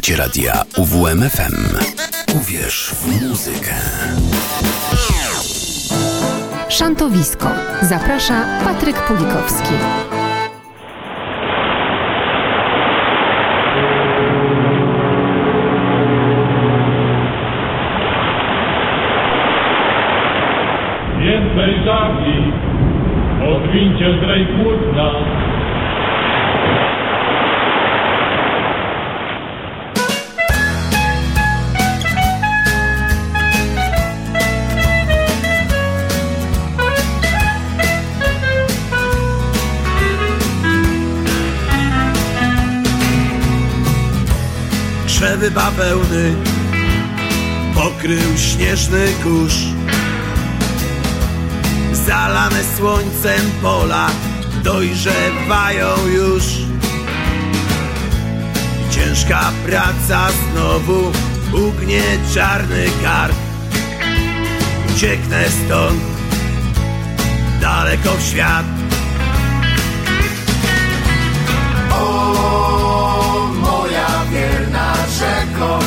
Słuchacie radia UWMFM. Uwierz w muzykę. Szantowisko. Zaprasza Patryk Pulikowski. Krzewy bawełny pokrył śnieżny kurz. Zalane słońcem pola dojrzewają już. Ciężka praca znowu ugnie czarny kark. Ucieknę stąd daleko w świat rzeko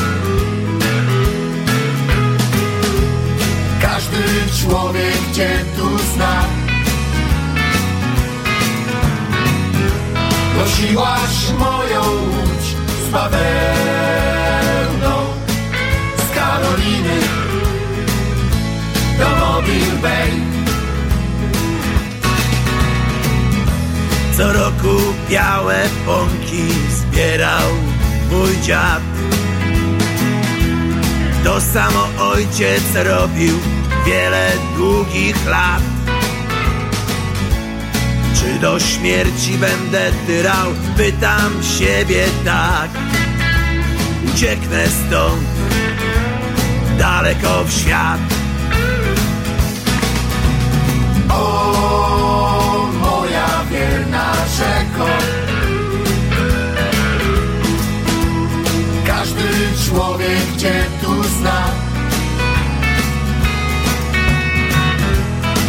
Każdy człowiek Cię tu zna. Nosiłaś moją łódź z bawełną Z Karoliny do Mobile Bay. Co roku białe pąki zbierał mój dziad To samo ojciec robił wiele długich lat. Czy do śmierci będę tyrał? Pytam siebie tak. Ucieknę stąd daleko w świat. O moja wierna rzeko człowiek Cię tu zna.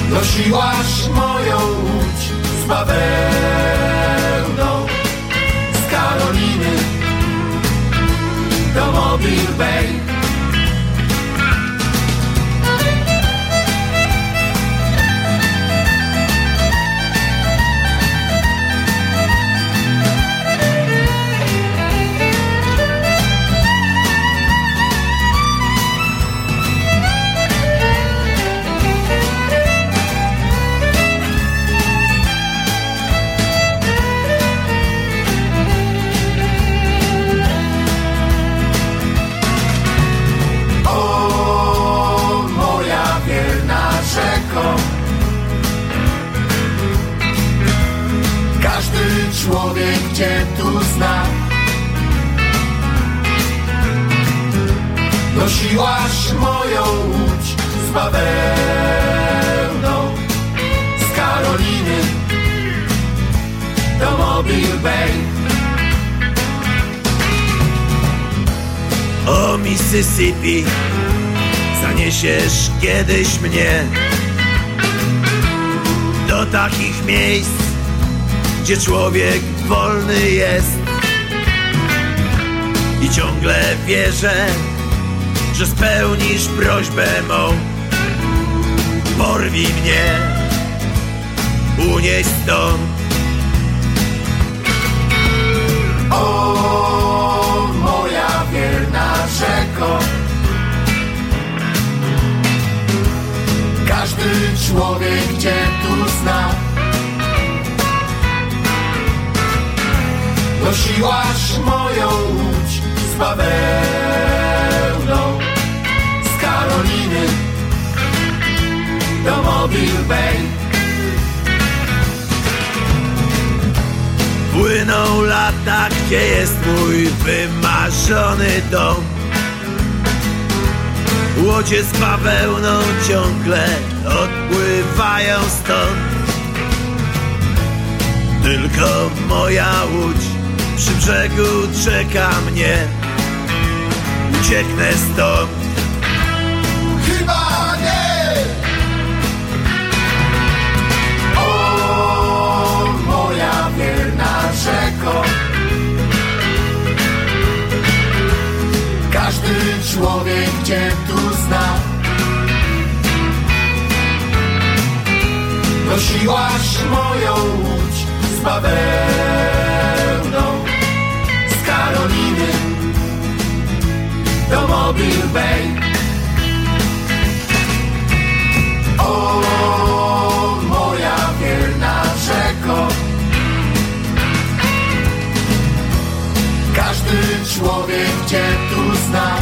Nosiłaś moją łódź z bawełną Z Karoliny. Do Mobile Bay rzeko Każdy człowiek Cię tu zna. Nosiłaś moją łódź z bawełną Z Karoliny. Do Mobile Bay O Mississippi Zaniesiesz kiedyś mnie Takich miejsc Gdzie człowiek wolny jest. I ciągle wierzę Że spełnisz prośbę mą. Porwij mnie Unieś stąd. O moja wierna rzeko Każdy człowiek Cię tu zna. Nosiłaś moją łódź z bawełną Z Karoliny do Mobile Bay. Płyną lata, gdzie jest mój wymarzony dom. Łodzie z bawełną ciągle odpływają stąd. Tylko moja łódź przy brzegu czeka mnie. Ucieknę stąd. Chyba nie! O moja wierna rzeko. Człowiek gdzie tu zna Nosiłaś moją łódź z bawełną Z Karoliny. Do Mobile Bay O moja wierna rzeko. Każdy człowiek gdzie tu zna.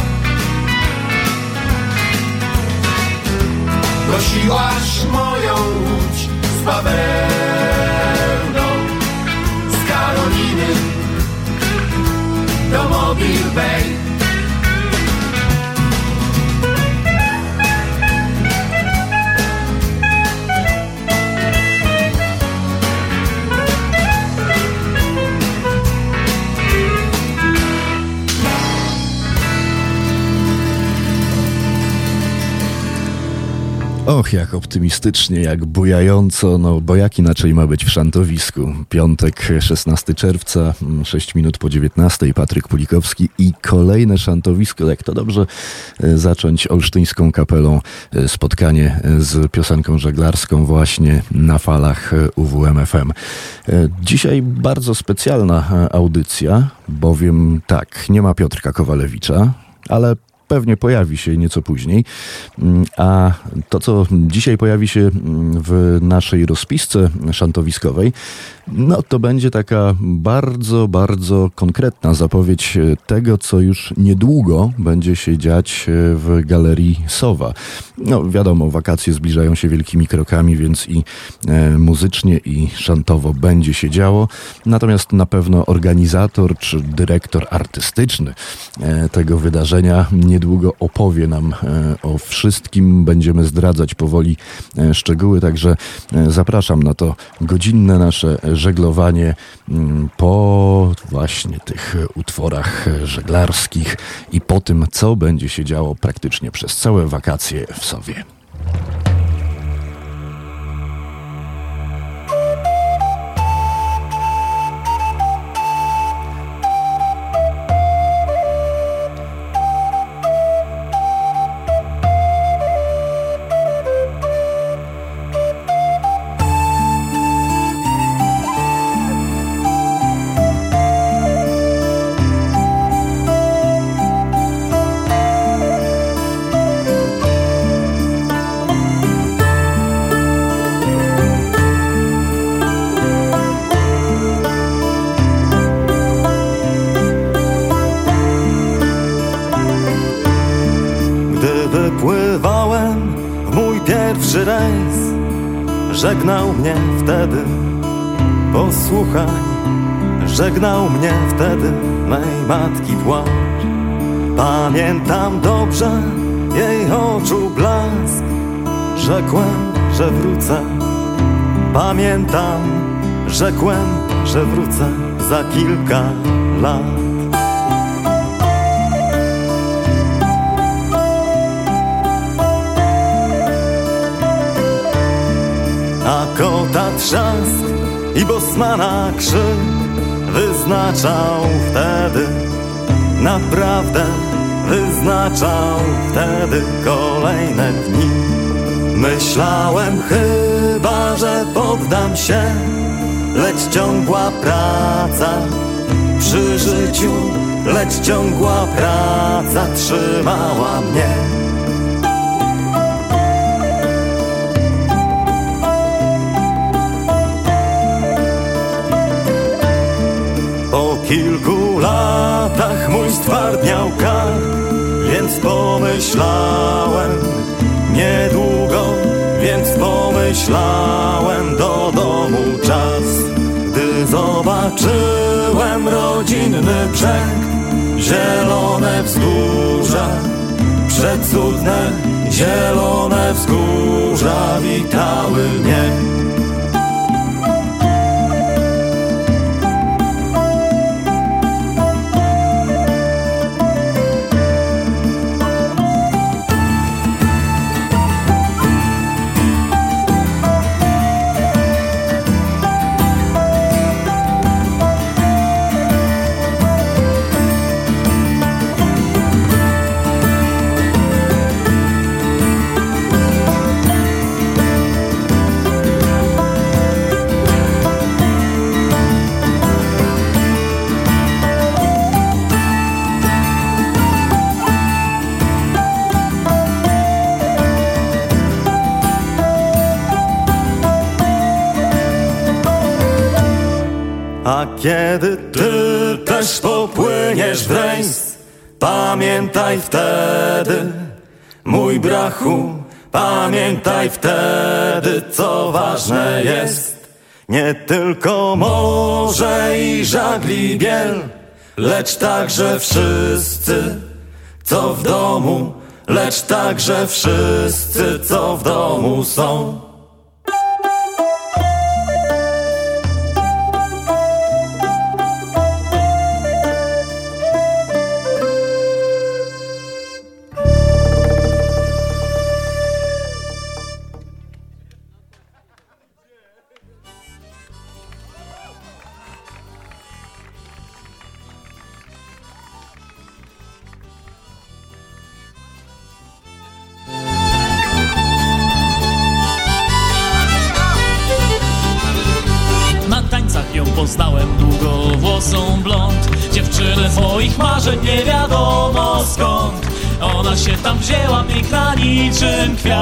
Nosiłaś moją łódź z bawełną Z Karoliny. Do Mobile Bay Och, jak optymistycznie, jak bujająco, no bo jak inaczej ma być w szantowisku. Piątek, 16 czerwca, 6 minut po 19, Patryk Pulikowski i kolejne szantowisko. Jak to dobrze e, zacząć olsztyńską kapelą e, spotkanie e, z piosenką żeglarską właśnie na falach UWMFM. Dzisiaj bardzo specjalna audycja, bowiem tak, nie ma Piotrka Kowalewicza, ale pewnie pojawi się nieco później. Mm, A to, co dzisiaj pojawi się mm, w naszej rozpisce szantowiskowej, no to będzie taka bardzo, bardzo konkretna zapowiedź tego, co już niedługo będzie się dziać w galerii Sowa. No wiadomo, wakacje zbliżają się wielkimi krokami, więc i e, muzycznie, i szantowo będzie się działo. Natomiast na pewno organizator czy dyrektor artystyczny e, tego wydarzenia niedługo opowie nam e, o wszystkim. Będziemy zdradzać powoli e, szczegóły, także e, zapraszam na to godzinne nasze żeglowanie mm, po właśnie tych utworach żeglarskich i po tym, co będzie się działo praktycznie przez całe wakacje w Sowie. Żegnał mnie wtedy. Posłuchaj. Żegnał mnie wtedy mej matki płacz. Pamiętam dobrze jej oczu blask. Rzekłem, że wrócę. Pamiętam, rzekłem, że wrócę za kilka lat kota trzask i bosmana krzyk Wyznaczał wtedy. Naprawdę wyznaczał wtedy kolejne dni. Myślałem chyba, że poddam się Lecz ciągła praca przy życiu Lecz ciągła praca trzymała mnie kilku latach mój stwardniał kark, więc pomyślałem niedługo, więc pomyślałem do domu czas. Gdy zobaczyłem rodzinny brzeg, zielone wzgórza, przecudne zielone wzgórza witały mnie. Kiedy ty też popłyniesz w rejs, pamiętaj wtedy, mój brachu, pamiętaj wtedy, co ważne jest. Nie tylko morze i żagli biel, lecz także wszyscy, co w domu, lecz także wszyscy, co w domu są. Moich marzeń nie wiadomo skąd. Ona się tam wzięła piękna niczym kwiat.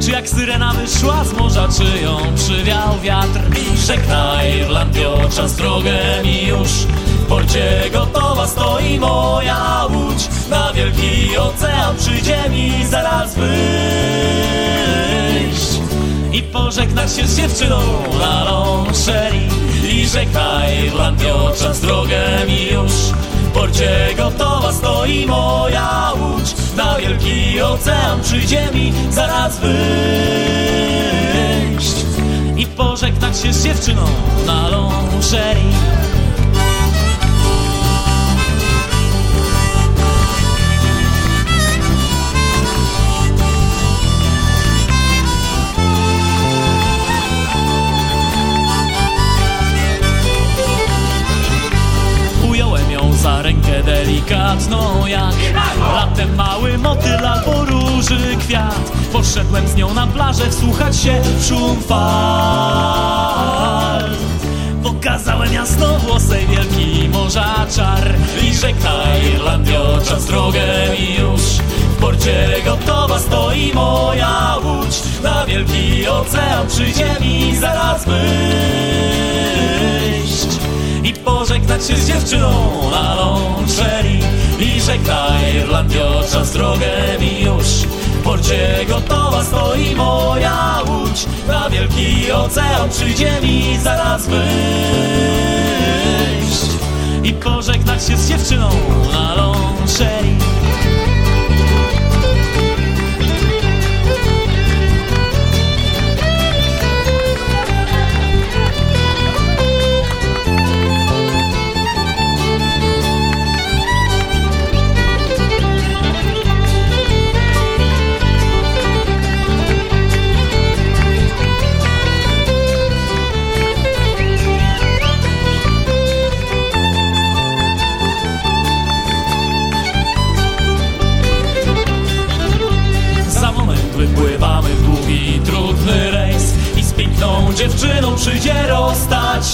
Czy jak syrena wyszła z morza, czy ją przywiał wiatr? Żegnaj Irlandio, czas drogę mi już. W porcie gotowa stoi moja łódź. Na wielki ocean przyjdzie mi zaraz i pożegnać się z dziewczyną na lążeri I żegnaj Irlandio, czas drogę mi już. W porcie gotowa stoi moja łódź Na wielki ocean przyjdzie mi zaraz wyjść. I pożegnać się z dziewczyną na lążeri za rękę delikatną jak Latem mały motyl albo róży kwiat. Poszedłem z nią na plażę wsłuchać się w szum fal. Pokazałem jasno włosej wielki morza czar I żegnaj Irlandio, czas drogę mi już. W porcie gotowa stoi moja łódź. Na wielki ocean przyjdzie mi zaraz i pożegnać się z dziewczyną na lążeri I żegnaj Irlandio, czas drogę mi już. W porcie gotowa stoi moja łódź. Na wielki ocean przyjdzie mi zaraz wyjść. I pożegnać się z dziewczyną na lążeri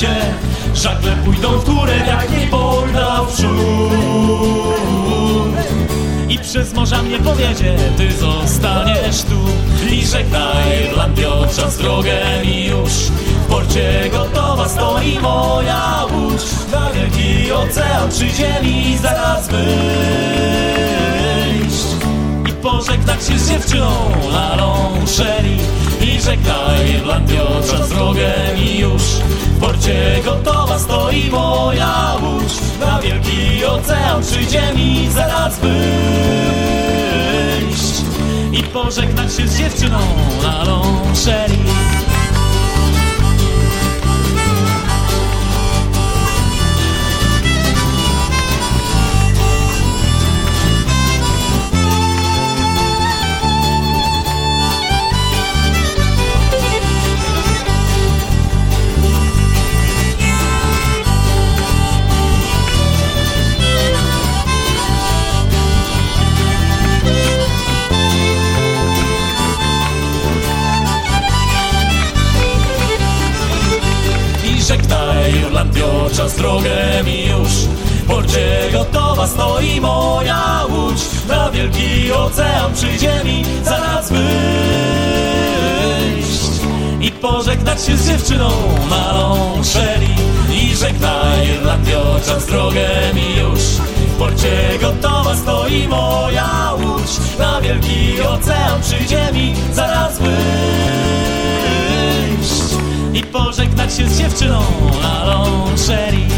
się Żagle pójdą w górę, jak nie pojda w przód. I przez morza mnie powiedzie, ty zostaniesz tu. I żegnaj Irlandio, czas drogę mi już. W porcie gotowa stoi moja łódź Na wielki ocean przyjdzie mi zaraz wyjść. I pożegnać się z dziewczyną na lążeri I żegnaj Irlandio, czas drogę mi już. W porcie gotowa stoi moja łódź. Na wielki ocean przyjdzie mi zaraz wyjść I pożegnać się z dziewczyną na lążeri I czas drogę mi już porcie gotowa stoi moja łódź. Na wielki ocean przyjdzie mi zaraz wyjść i pożegnać się z dziewczyną na lonżerii i żegnaj Irlandio, czas drogę mi już w porcie gotowa stoi moja łódź. Na wielki ocean przyjdzie mi zaraz wyjść i pożegnać się z dziewczyną na lonżerii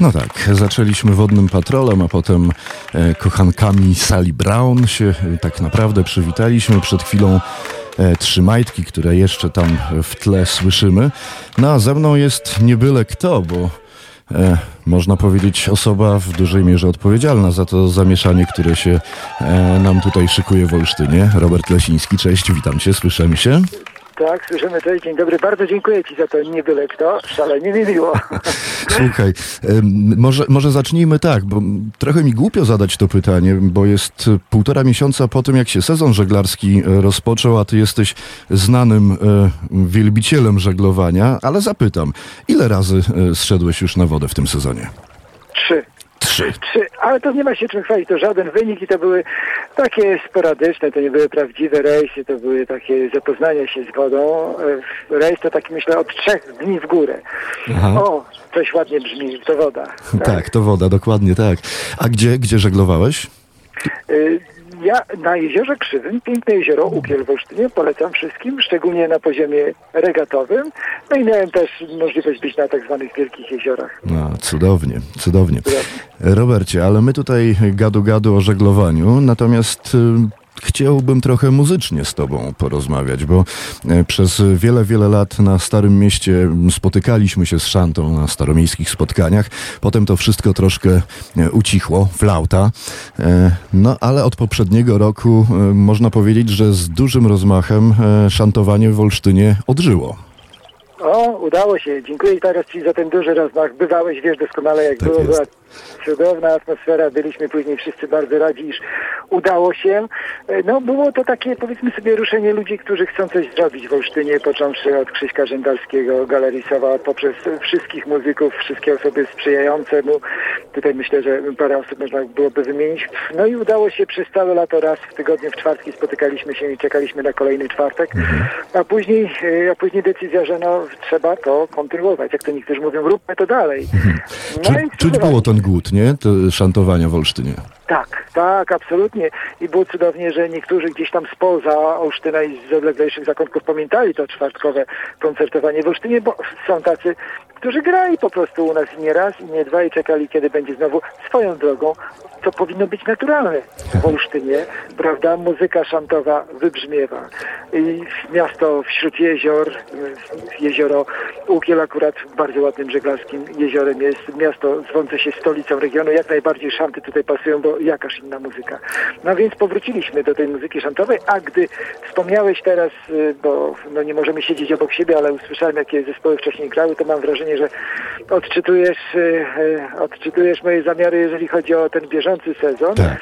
No tak, zaczęliśmy wodnym patrolem, a potem e, kochankami Sally Brown się e, tak naprawdę przywitaliśmy. Przed chwilą e, trzy majtki, które jeszcze tam w tle słyszymy. No a ze mną jest nie byle kto, bo e, można powiedzieć osoba w dużej mierze odpowiedzialna za to zamieszanie, które się e, nam tutaj szykuje w Olsztynie. Robert Lesiński, cześć, witam cię, słyszymy się. Tak, słyszymy. Cześć, dzień dobry. Bardzo dziękuję Ci za to nie byle kto. Szalenie mi miło. Słuchaj, może, może zacznijmy tak, bo trochę mi głupio zadać to pytanie, bo jest półtora miesiąca po tym, jak się sezon żeglarski e, rozpoczął, a ty jesteś znanym e, wielbicielem żeglowania, ale zapytam, ile razy e, zszedłeś już na wodę w tym sezonie? Trzy. Trzy. Trzy. Ale to nie ma się czym chwalić. To żaden wynik i to były takie sporadyczne, to nie były prawdziwe rejsy, to były takie zapoznania się z wodą. E, Rejs to taki myślę od trzech dni w górę. Aha. O, coś ładnie brzmi, to woda. Tak, to woda, dokładnie tak. A gdzie, gdzie żeglowałeś? Ja na Jeziorze Krzywym, piękne jezioro Ukiel w Olsztynie, polecam wszystkim, szczególnie na poziomie regatowym. No i miałem też możliwość być na tak zwanych wielkich jeziorach. No, cudownie, cudownie. Cudownie. Robercie, ale my tutaj gadu-gadu o żeglowaniu, natomiast y, chciałbym trochę muzycznie z tobą porozmawiać, bo e, przez wiele, wiele lat na Starym Mieście spotykaliśmy się z Szantą na staromiejskich spotkaniach. Potem to wszystko troszkę e, ucichło, flauta. E, No, ale od poprzedniego roku można powiedzieć, że z dużym rozmachem szantowanie w Olsztynie odżyło. O, udało się. Dziękuję teraz Ci za ten duży rozmach. Bywałeś, wiesz doskonale jak Tak było. Była cudowna atmosfera. Byliśmy później wszyscy bardzo radzi, iż udało się. E, No było to takie, powiedzmy sobie, ruszenie ludzi, którzy chcą coś zrobić w Olsztynie, począwszy od Krzyśka Rzędalskiego, Galerisowa, poprzez wszystkich muzyków, wszystkie osoby sprzyjające mu. Tutaj myślę, że parę osób można byłoby wymienić. No i udało się przez całe lato raz w tygodniu, w czwartki spotykaliśmy się i czekaliśmy na kolejny czwartek. A później, e, a później decyzja, że no trzeba to kontynuować. Jak to niektórzy mówią, róbmy to dalej. Czy, No i czuć było ten głód, nie? To szantowania w Olsztynie. Tak, tak, absolutnie. I było cudownie, że niektórzy gdzieś tam spoza Olsztyna i z odleglejszych zakątków pamiętali to czwartkowe koncertowanie w Olsztynie, bo są tacy, którzy grali po prostu u nas nie raz i nie dwa i czekali, kiedy będzie znowu swoją drogą. To powinno być naturalne w Olsztynie, prawda? Muzyka szantowa wybrzmiewa. I miasto wśród jezior, jezioro Ukiel akurat bardzo ładnym żeglarskim jeziorem jest. Miasto zwące się stolicą regionu, jak najbardziej szanty tutaj pasują, bo jakaż inna muzyka. No więc powróciliśmy do tej muzyki szantowej, a gdy wspomniałeś teraz, y, bo no nie możemy siedzieć obok siebie, ale usłyszałem, jakie zespoły wcześniej grały, to mam wrażenie, że odczytujesz, y, y, odczytujesz moje zamiary, jeżeli chodzi o ten bieżący sezon Tak.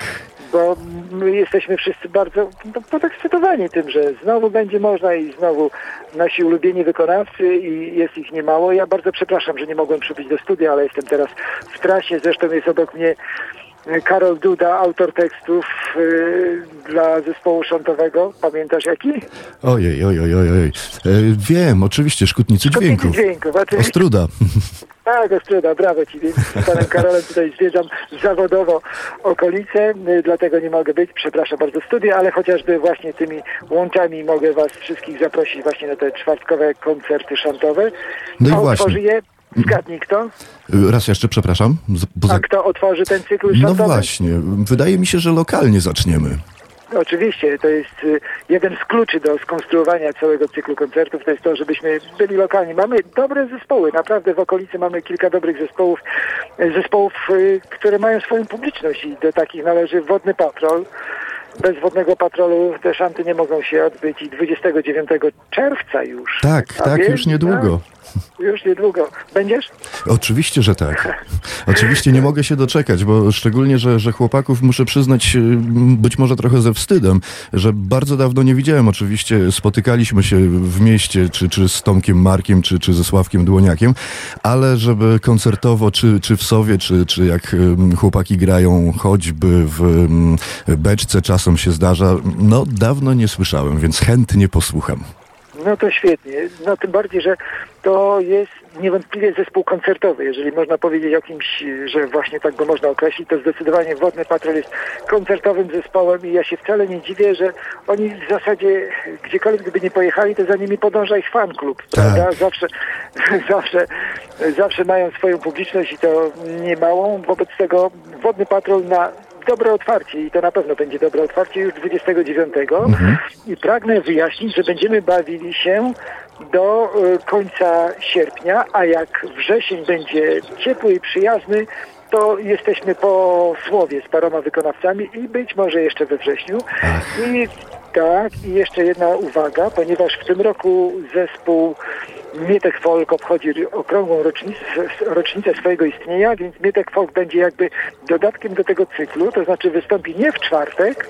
bo my jesteśmy wszyscy bardzo no, podekscytowani tym, że znowu będzie można i znowu nasi ulubieni wykonawcy i jest ich niemało. Ja bardzo przepraszam, że nie mogłem przybyć do studia, ale jestem teraz w trasie. Zresztą jest obok mnie Karol Duda, autor tekstów y, dla zespołu szantowego. Pamiętasz jaki? Ojej, ojej, ojej, ojej. E, wiem, oczywiście, szkutnicy Szkutnicy dźwięków. dźwięków, oczywiście. Ostruda. Tak, Ostruda, brawo Ci. Więc z panem Karolem tutaj zwiedzam zawodowo okolice, y, dlatego nie mogę być. Przepraszam bardzo studia, ale chociażby właśnie tymi łączami mogę Was wszystkich zaprosić właśnie na te czwartkowe koncerty szantowe. No i A właśnie. je, zgadnij kto? Raz jeszcze, przepraszam. A kto otworzy ten cykl No właśnie, wydaje mi się, że lokalnie zaczniemy. Oczywiście, to jest y, jeden z kluczy do skonstruowania całego cyklu koncertów, to jest to, żebyśmy byli lokalni. Mamy dobre zespoły, naprawdę w okolicy mamy kilka dobrych zespołów, y, zespołów, y, które mają swoją publiczność i do takich należy Wodny Patrol. Bez Wodnego Patrolu te szanty nie mogą się odbyć i 29 czerwca już. Tak, tak, już niedługo. tak, Już niedługo. Będziesz? Oczywiście, że tak. Oczywiście nie mogę się doczekać, bo szczególnie, że, że chłopaków muszę przyznać, y, być może trochę ze wstydem, że bardzo dawno nie widziałem. Oczywiście spotykaliśmy się w mieście, czy, czy z Tomkiem Markiem, czy, czy ze Sławkiem Dłoniakiem, ale żeby koncertowo, czy, czy w Sowie, czy, czy jak chłopaki grają choćby w beczce, czasem się zdarza, no dawno nie słyszałem, więc chętnie posłucham. No to świetnie. No tym bardziej, że to jest niewątpliwie zespół koncertowy. Jeżeli można powiedzieć o kimś, że właśnie tak go można określić, to zdecydowanie Wodny Patrol jest koncertowym zespołem i ja się wcale nie dziwię, że oni w zasadzie gdziekolwiek gdyby nie pojechali, to za nimi podąża ich fan klub, prawda? Zawsze, zawsze, zawsze mają swoją publiczność i to niemałą. Wobec tego Wodny Patrol na dobre otwarcie i to na pewno będzie dobre otwarcie już 29 i pragnę wyjaśnić, że będziemy bawili się do y, końca sierpnia, a jak wrzesień będzie ciepły i przyjazny, to jesteśmy po słowie z paroma wykonawcami i być może jeszcze we wrześniu. I tak, i jeszcze jedna uwaga, ponieważ w tym roku zespół Mietek Folk obchodzi okrągłą rocznicę, rocznicę swojego istnienia, więc Mietek Folk będzie jakby dodatkiem do tego cyklu, to znaczy wystąpi nie w czwartek,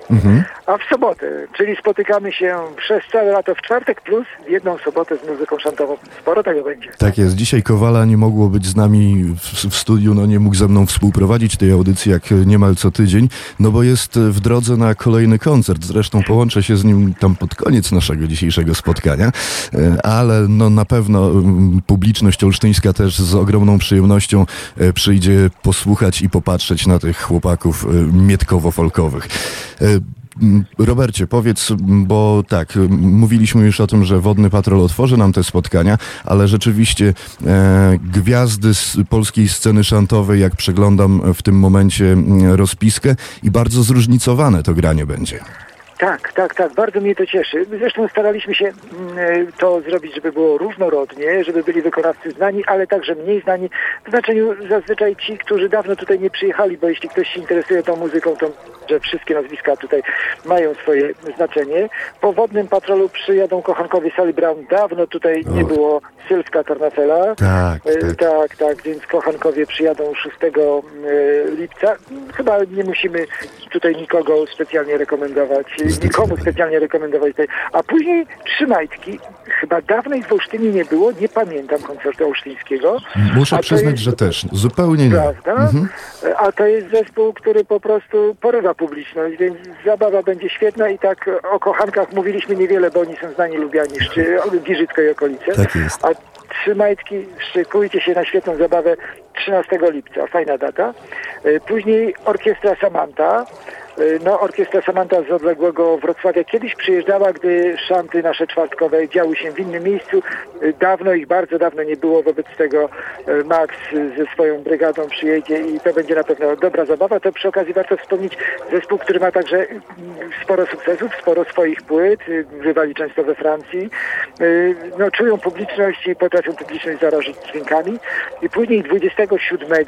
a w sobotę, czyli spotykamy się przez całe lato w czwartek plus jedną sobotę z muzyką szantową. Sporo tego będzie. Tak jest. Dzisiaj Kowala nie mogło być z nami w, w studiu, no nie mógł ze mną współprowadzić tej audycji jak niemal co tydzień, no bo jest w drodze na kolejny koncert. Zresztą połączę się z nim tam pod koniec naszego dzisiejszego spotkania, E, ale no na pewno mm, publiczność olsztyńska też z ogromną przyjemnością e, przyjdzie posłuchać i popatrzeć na tych chłopaków e, mietkowo-folkowych. E, Robercie, powiedz, bo tak, mówiliśmy już o tym, że Wodny Patrol otworzy nam te spotkania, ale rzeczywiście e, gwiazdy z polskiej sceny szantowej, jak przeglądam w tym momencie rozpiskę i bardzo zróżnicowane to granie będzie. Tak, tak, tak. Bardzo mnie to cieszy. Zresztą staraliśmy się mm, to zrobić, żeby było różnorodnie, żeby byli wykonawcy znani, ale także mniej znani. W znaczeniu zazwyczaj ci, którzy dawno tutaj nie przyjechali, bo jeśli ktoś się interesuje tą muzyką, to że wszystkie nazwiska tutaj mają swoje znaczenie. Po Wodnym Patrolu przyjadą kochankowie Sally Brown. Dawno tutaj nie było Sylwka Karnafela. Tak, E, tak. tak, tak, więc kochankowie przyjadą 6 e, lipca. Chyba nie musimy tutaj nikogo specjalnie rekomendować, nikomu specjalnie rekomendować. A później trzy majtki. Chyba dawnej w Olsztynie nie było, nie pamiętam koncertu olsztyńskiego. Muszę przyznać, jest- że też. Zupełnie nie. Prawda? E, A to jest zespół, który po prostu porywa publiczność, więc zabawa będzie świetna i tak o kochankach mówiliśmy niewiele, bo oni są znani Lubiani, czy Giżycko i okolice. Tak jest. A trzy majtki, szykujcie się na świetną zabawę 13 lipca, fajna data. E, Później orkiestra Samanta. E, No, orkiestra Samanta z odległego Wrocławia kiedyś przyjeżdżała, gdy szanty nasze czwartkowe działy się w innym miejscu. E, Dawno ich, bardzo dawno nie było, wobec tego e, Max ze swoją brygadą przyjedzie i to będzie na pewno dobra zabawa. To przy okazji warto wspomnieć zespół, który ma także sporo sukcesów, sporo swoich płyt, y, bywali często we Francji. Y, No, czują publiczność i potrafią publiczność zarażyć dźwiękami. I później 27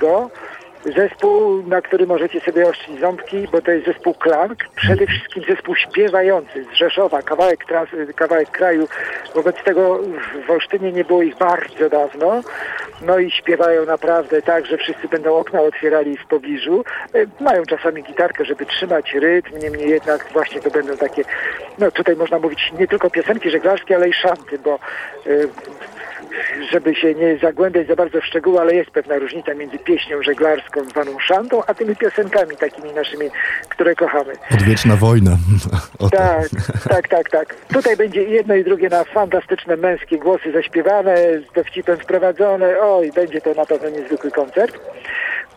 Zespół, na który możecie sobie oszczędzić ząbki, bo to jest zespół Klank, przede wszystkim zespół śpiewający z Rzeszowa, kawałek, tras, kawałek kraju. Wobec tego w Olsztynie nie było ich bardzo dawno. No i śpiewają naprawdę tak, że wszyscy będą okna otwierali w pobliżu. E, Mają czasami gitarkę, żeby trzymać rytm, niemniej jednak właśnie to będą takie, no tutaj można mówić nie tylko piosenki żeglarskie, ale i szanty, bo e, żeby się nie zagłębiać za bardzo w szczegóły, ale jest pewna różnica między pieśnią żeglarską zwaną szantą, a tymi piosenkami takimi naszymi, które kochamy. Odwieczna wojna. O. Tak, tak, tak, tak. Tutaj będzie jedno i drugie na fantastyczne męskie głosy zaśpiewane, z dowcipem wprowadzone. Oj, będzie to na pewno niezwykły koncert.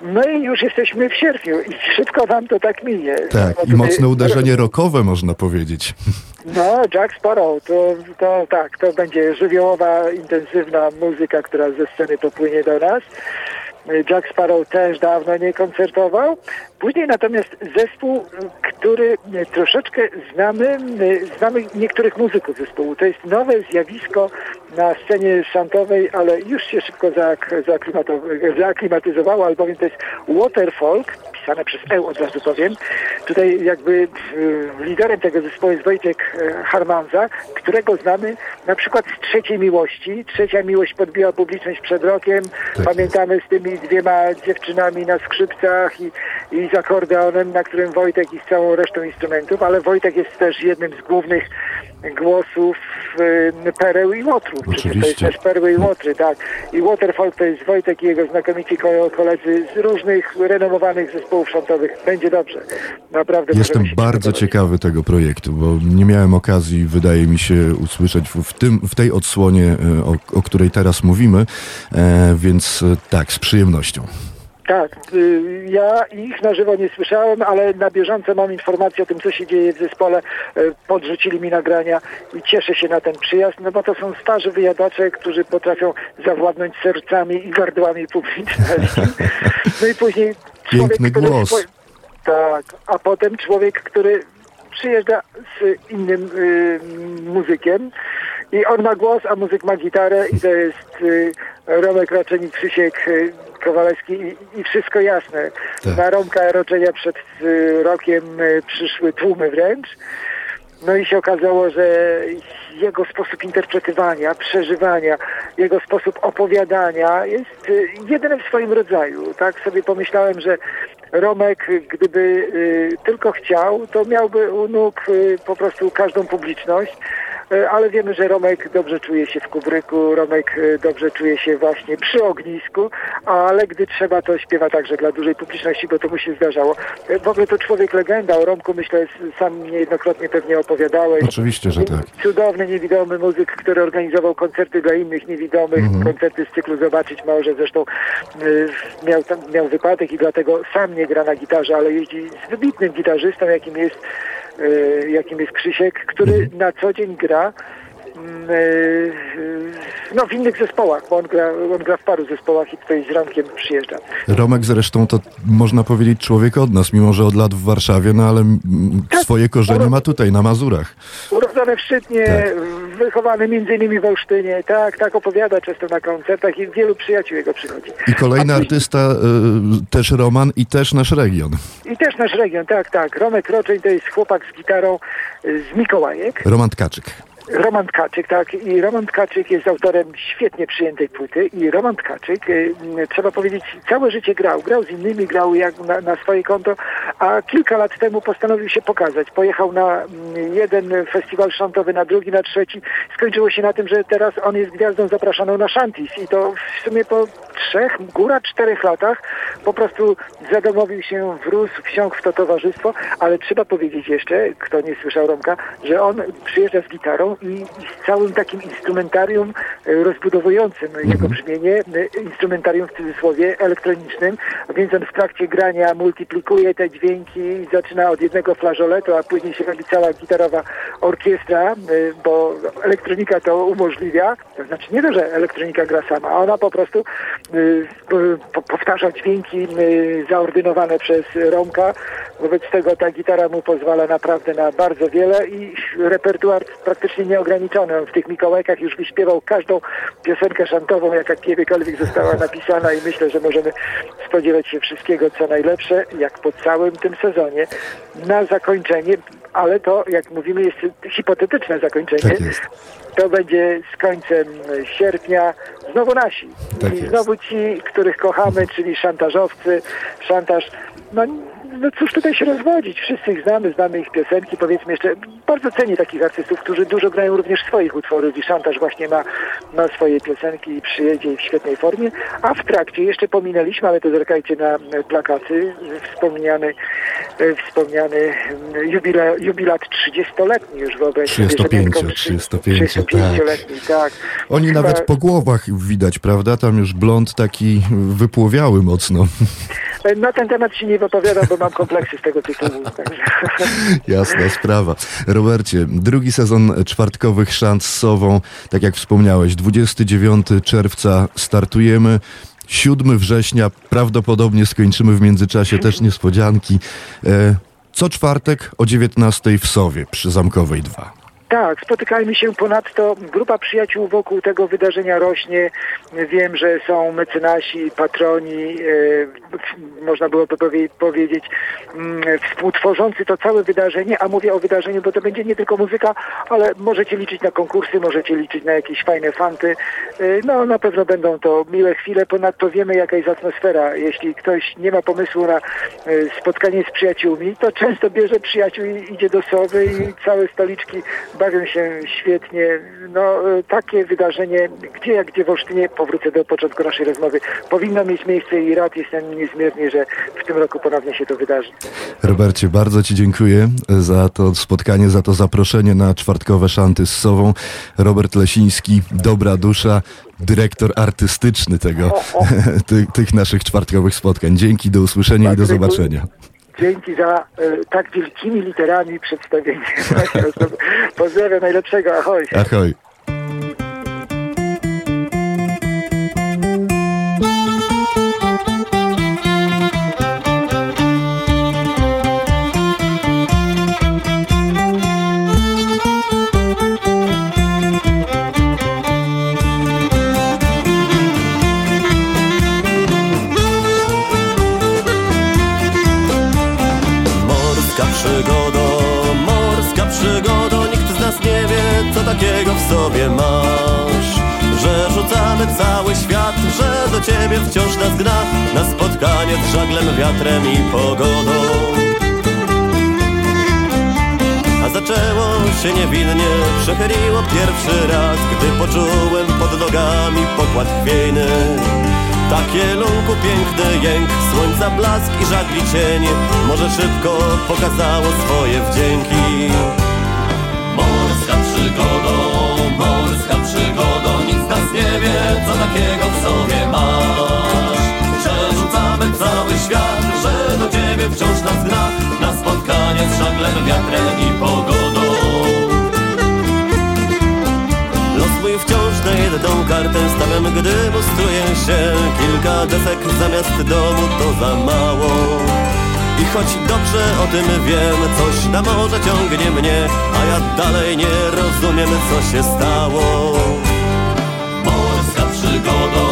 No i już jesteśmy w sierpniu i szybko nam to tak minie. Tak, i mocne uderzenie rockowe można powiedzieć. No, Jack Sparrow, to, to tak, to będzie żywiołowa, intensywna muzyka, która ze sceny popłynie do nas. Jack Sparrow też dawno nie koncertował. Później natomiast zespół, który troszeczkę znamy, znamy niektórych muzyków zespołu. To jest nowe zjawisko na scenie szantowej, ale już się szybko zaaklimatyzowało, albowiem to jest Waterfolk, pisane przez E od razu powiem. Tutaj jakby e, liderem tego zespołu jest e, Harmanza, którego znamy na przykład z Trzeciej Miłości. Trzecia Miłość podbiła publiczność przed rokiem. Tak Pamiętamy z tymi dwiema dziewczynami na skrzypcach i, i z akordeonem, na którym Wojtek i z całą resztą instrumentów, ale Wojtek jest też jednym z głównych głosów e, Pereł i Łotru. Przecież to jest Oczywiście. też Perły i Łotry, tak. I Waterfall to jest Wojtek i jego znakomici ko- koledzy z różnych renomowanych zespołów szantowych. Będzie dobrze. Naprawdę. Jestem bardzo ciekawy tego projektu, bo nie miałem okazji, wydaje mi się, usłyszeć w, tym, w tej odsłonie, e, o, o której teraz mówimy, e, więc e, tak, z przyjemnością. Tak, y, ja ich na żywo nie słyszałem, ale na bieżąco mam informacje o tym, co się dzieje w zespole. Y, Podrzucili mi nagrania i cieszę się na ten przyjazd, no bo to są starzy wyjadacze, którzy potrafią zawładnąć sercami i gardłami publiczności. No i później człowiek, Piękny który głos. Tak, a potem człowiek, który przyjeżdża z innym y, muzykiem i on ma głos, a muzyk ma gitarę i to jest y, Romek Raczeń i Krzysiek y, Kowalewski i, i wszystko jasne. Tak. Na Romka Roczenia przed y, rokiem y, przyszły tłumy wręcz. No i się okazało, że jego sposób interpretowania, przeżywania, jego sposób opowiadania jest y, jedyny w swoim rodzaju. Tak sobie pomyślałem, że Romek, gdyby y, tylko chciał, to miałby u nóg y, po prostu każdą publiczność. Y, Ale wiemy, że Romek dobrze czuje się w kubryku, Romek y, dobrze czuje się właśnie przy ognisku, ale gdy trzeba, to śpiewa także dla dużej publiczności, bo to mu się zdarzało. Y, W ogóle to człowiek legenda, o Romku myślę, sam niejednokrotnie pewnie opowiadałeś. Oczywiście, że tak. Cudowny, niewidomy muzyk, który organizował koncerty dla innych niewidomych, Mhm. koncerty z cyklu Zobaczyć może, zresztą miał, tam, miał wypadek i dlatego sam nie gra na gitarze, ale jeździ z wybitnym gitarzystą, jakim jest, jakim jest Krzysiek, który Mhm. na co dzień gra y, y, no, w innych zespołach, bo on gra, on gra w paru zespołach i tutaj z Romkiem przyjeżdża. Romek zresztą to można powiedzieć człowiek od nas, mimo że od lat w Warszawie, no ale mm, swoje korzenie ma tutaj, na Mazurach. Urodzony w Szczytnie, Tak. wychowany między innymi w Olsztynie, tak, tak opowiada często na koncertach i wielu przyjaciół jego przychodzi. I kolejny A artysta, y, też Roman i też nasz region. I też nasz region, tak, tak. Romek Roczeń to jest chłopak z gitarą y, z Mikołajek. Roman Tkaczyk. Roman Tkaczyk, tak. I Roman Tkaczyk jest autorem świetnie przyjętej płyty. I Roman Tkaczyk, y, m, trzeba powiedzieć, całe życie grał. Grał z innymi, grał jak na, na swoje konto, a kilka lat temu postanowił się pokazać. Pojechał na mm, jeden festiwal szantowy, na drugi, na trzeci. Skończyło się na tym, że teraz on jest gwiazdą zapraszaną na Shantis. I to w sumie po trzech, góra czterech latach po prostu zadomowił się, wrósł, wsiąkł w to towarzystwo, ale trzeba powiedzieć jeszcze, kto nie słyszał Romka, że on przyjeżdża z gitarą i, z całym takim instrumentarium e, rozbudowującym jego brzmienie, e, instrumentarium w cudzysłowie elektronicznym, więc on w trakcie grania multiplikuje te dźwięki i zaczyna od jednego flażoletu, a później się robi cała gitarowa orkiestra, e, bo elektronika to umożliwia, to znaczy nie to, że elektronika gra sama, a ona po prostu po- powtarza dźwięki zaordynowane przez Romka. Wobec tego ta gitara mu pozwala naprawdę na bardzo wiele i repertuar praktycznie nieograniczony. On w tych Mikołajkach już wyśpiewał każdą piosenkę szantową, jaka kiedykolwiek została napisana i myślę, że możemy spodziewać się wszystkiego, co najlepsze, jak po całym tym sezonie. Na zakończenie, ale to, jak mówimy, jest hipotetyczne zakończenie. Tak jest. To będzie z końcem sierpnia znowu nasi. Tak I znowu ci, których kochamy, czyli szantażowcy, szantaż. No, no cóż tutaj się rozwodzić? Wszyscy ich znamy, znamy ich piosenki. Powiedzmy jeszcze, bardzo cenię takich artystów, którzy dużo grają również swoich utworów i szantaż właśnie ma, ma swoje piosenki i przyjedzie w świetnej formie. A w trakcie jeszcze pominęliśmy, ale to zerkajcie na e, plakaty, wspomniany, e, wspomniany mm, jubilat 30-letni już sobie, 35, Sowietką, 35, 35-letni, tak. Oni Chyba- nawet po głowach widać, prawda? Tam już blond taki wypłowiały mocno. Na ten temat się nie wypowiadam, bo mam kompleksy z tego tytułu. Także. Jasna sprawa. Robercie, drugi sezon czwartkowych szans z Sową, tak jak wspomniałeś, 29 czerwca startujemy. 7 września, prawdopodobnie skończymy w międzyczasie też niespodzianki. E, co czwartek o 19 w Sowie przy Zamkowej 2. Tak, spotykajmy się. Ponadto grupa przyjaciół wokół tego wydarzenia rośnie. Wiem, że są mecenasi, patroni, e, można powie, powiedzieć, mm, współtworzący to całe wydarzenie, a mówię o wydarzeniu, bo to będzie nie tylko muzyka, ale możecie liczyć na konkursy, możecie liczyć na jakieś fajne fanty. E, no, na pewno będą to miłe chwile. Ponadto wiemy, jaka jest atmosfera. Jeśli ktoś nie ma pomysłu na e, spotkanie z przyjaciółmi, to często bierze przyjaciół i idzie do Sowy i całe stoliczki bawią się świetnie. No, e, takie wydarzenie, gdzie jak gdzie w Olsztynie, powrócę do początku naszej rozmowy, powinno mieć miejsce i rad jestem niezmiernie, że w tym roku ponownie się to wydarzy. Robercie, bardzo Ci dziękuję za to spotkanie, za to zaproszenie na czwartkowe szanty z Sową. Robert Lesiński, dobra dusza, dyrektor artystyczny tego, ty, tych naszych czwartkowych spotkań. Dzięki, do usłyszenia i do zobaczenia. Dzięki za e, tak wielkimi literami przedstawienie. Pozdrawiam najlepszego, ahoj. Ahoj. Masz Że rzucamy cały świat, że do ciebie wciąż nas gna Na spotkanie z żaglem, wiatrem i pogodą. A zaczęło się niewinnie, przechyliło pierwszy raz Gdy poczułem pod nogami pokład chwiejny. Takie lunku piękny jęk, słońca blask i żagli cień Może szybko pokazało swoje wdzięki Morska przygodo, morska przygodo Nic nas nie wie, co takiego w sobie masz. Przerzucamy cały świat, że do ciebie wciąż nas gna Na spotkanie z żaglem, wiatrem i pogodą. Los mój wciąż na jedną kartę stawiam, gdy mustruję się. Kilka desek zamiast domu to za mało I choć dobrze o tym wiem, coś na morze ciągnie mnie A ja dalej nie rozumiem, co się stało. Morska przygodo,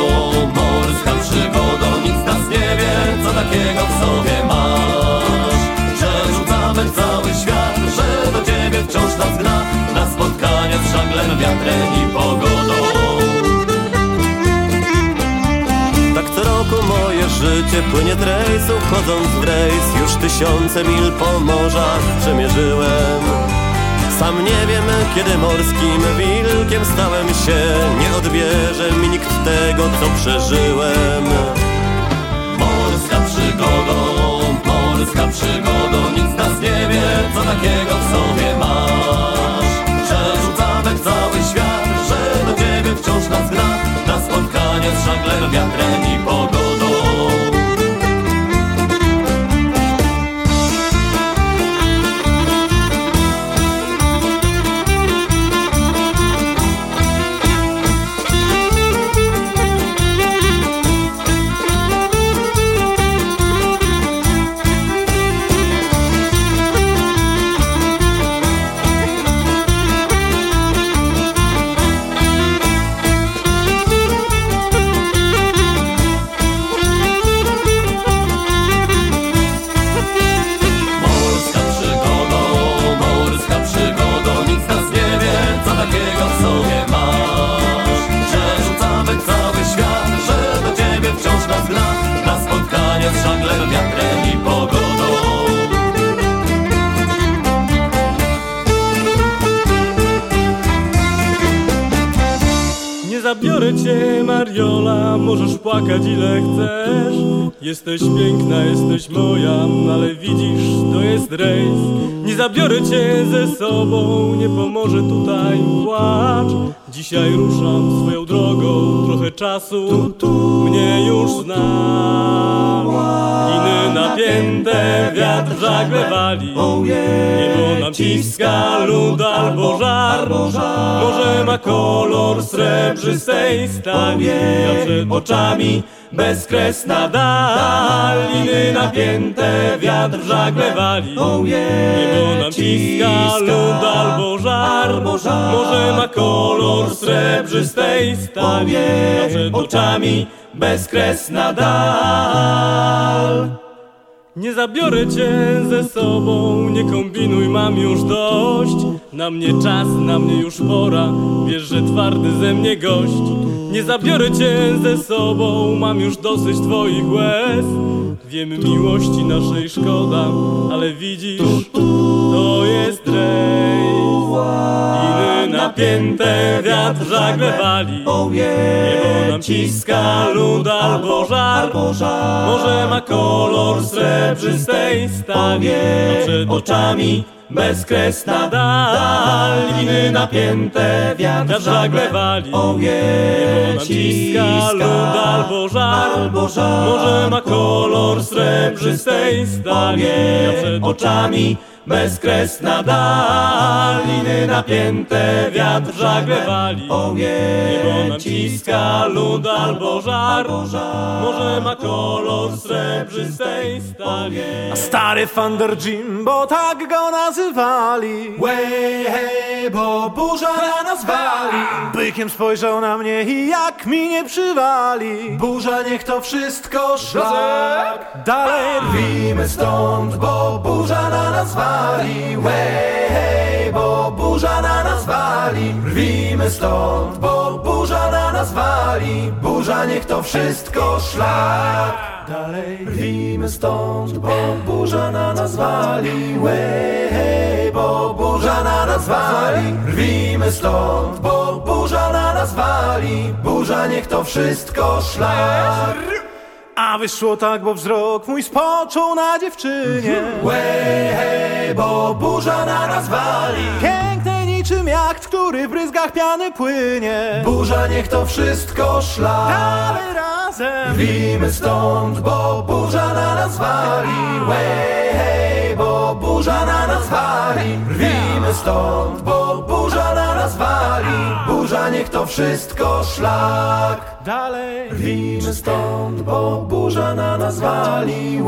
morska przygodo Nic nas nie wie, co takiego w sobie masz. Przerzucamy cały świat, że do ciebie wciąż nas gna Na spotkanie z żaglem, wiatrem i pogodą roku moje życie płynie z rejsu Chodząc w rejs. Już tysiące mil po morzach przemierzyłem. Sam nie wiem kiedy morskim wilkiem stałem się. Nie odbierze mi nikt tego co przeżyłem. Morska przygodo, morska przygodo Nic z nas nie wie, co takiego w sobie masz. Przerzucamy cały świat, że do ciebie wciąż nas gra Z żaglem, wiatrem i pogodą z żaglem, wiatrem i pogodą Nie zabiorę cię, Mariola, możesz płakać ile chcesz. Jesteś piękna, jesteś moja, ale widzisz, to jest rejs. Nie zabiorę cię ze sobą, nie pomoże tutaj płacz. Dzisiaj ruszam swoją drogą, trochę czasu mnie już zna. Liny napięte, wiatr żagle wali. Niebo nam ciska lód albo żar. Może ma kolor srebrzystej stali. Ja przed oczami bezkresna dal. Liny napięte, wiatr żagle wali. Niebo nam ciska lód albo żar. Może ma kolor srebrzystej stali. Ja przed oczami bezkresna dal. Nie zabiorę cię ze sobą, nie kombinuj, mam już dość. Na mnie czas, na mnie już pora, wiesz, że twardy ze mnie gość. Nie zabiorę cię ze sobą, mam już dosyć twoich łez. Wiem, miłości naszej szkoda, ale widzisz, to jest rejs. Napięte, wiatr żagle wali. Niebo nam ciska lód albo żar. Może ma kolor srebrzystej stali. Przed oczami bezkresna dal. Liny napięte, wiatr żagle wali. Niebo nam ciska lód albo żar. Może ma kolor srebrzystej stali. Przed oczami bezkresna dal Liny napięte, wiatr żagle wali Niebo nam ciska lód albo żar. Może ma kolor srebrzystej stali. A stary Thunder Jim, bo tak go nazywali. Way, hey, bo burza na nas wali. Bykiem spojrzał na mnie i jak mi nie przywali. Burza niech to wszystko szlak. Dalej. Rwimy stąd, bo burza na nas wali Way, hey, bo burza na nas wali. Rwimy stąd, bo burza na nas wali. Burza niech to wszystko szlak. Dalej Rwimy stąd, bo burza na nas wali. Hey, bo burza na nas wali. Rwimy stąd, bo burza na nas wali. Burza niech to wszystko szlak A wyszło tak, bo wzrok mój spoczął na dziewczynie. Way, hey, bo burza na nas wali. Pięknej niczym jacht, który w bryzgach piany płynie. Burza niech to wszystko szlak. Dalej razem. Rwimy stąd, bo burza na nas wali. Way, hey, bo burza na nas wali. Rwimy stąd, bo burza na nas wali Burza niech to wszystko szlak. Dalej. Rwimy stąd, bo burza na nas wali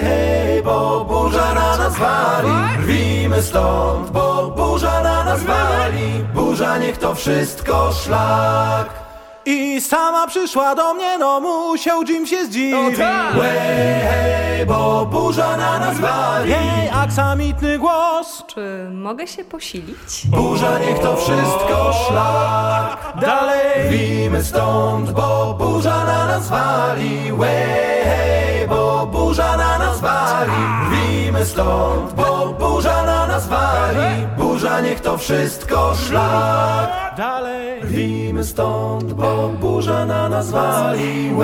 hey, bo burza na nas wali Rwimy stąd, bo burza na nas wali Burza niech to wszystko szlak I sama przyszła do mnie, no musiał Jim się zdziwić. Way, hey, bo burza na nas wali. Jej aksamitny głos. Czy mogę się posilić? Burza niech to wszystko szlak. Dalej Rwimy stąd, bo burza na nas wali. Way, hey, bo burza na nas wali. Rwimy stąd, bo burza na nas wali Burza niech to wszystko szlak. Dalej. Rwimy stąd, bo burza na nas wali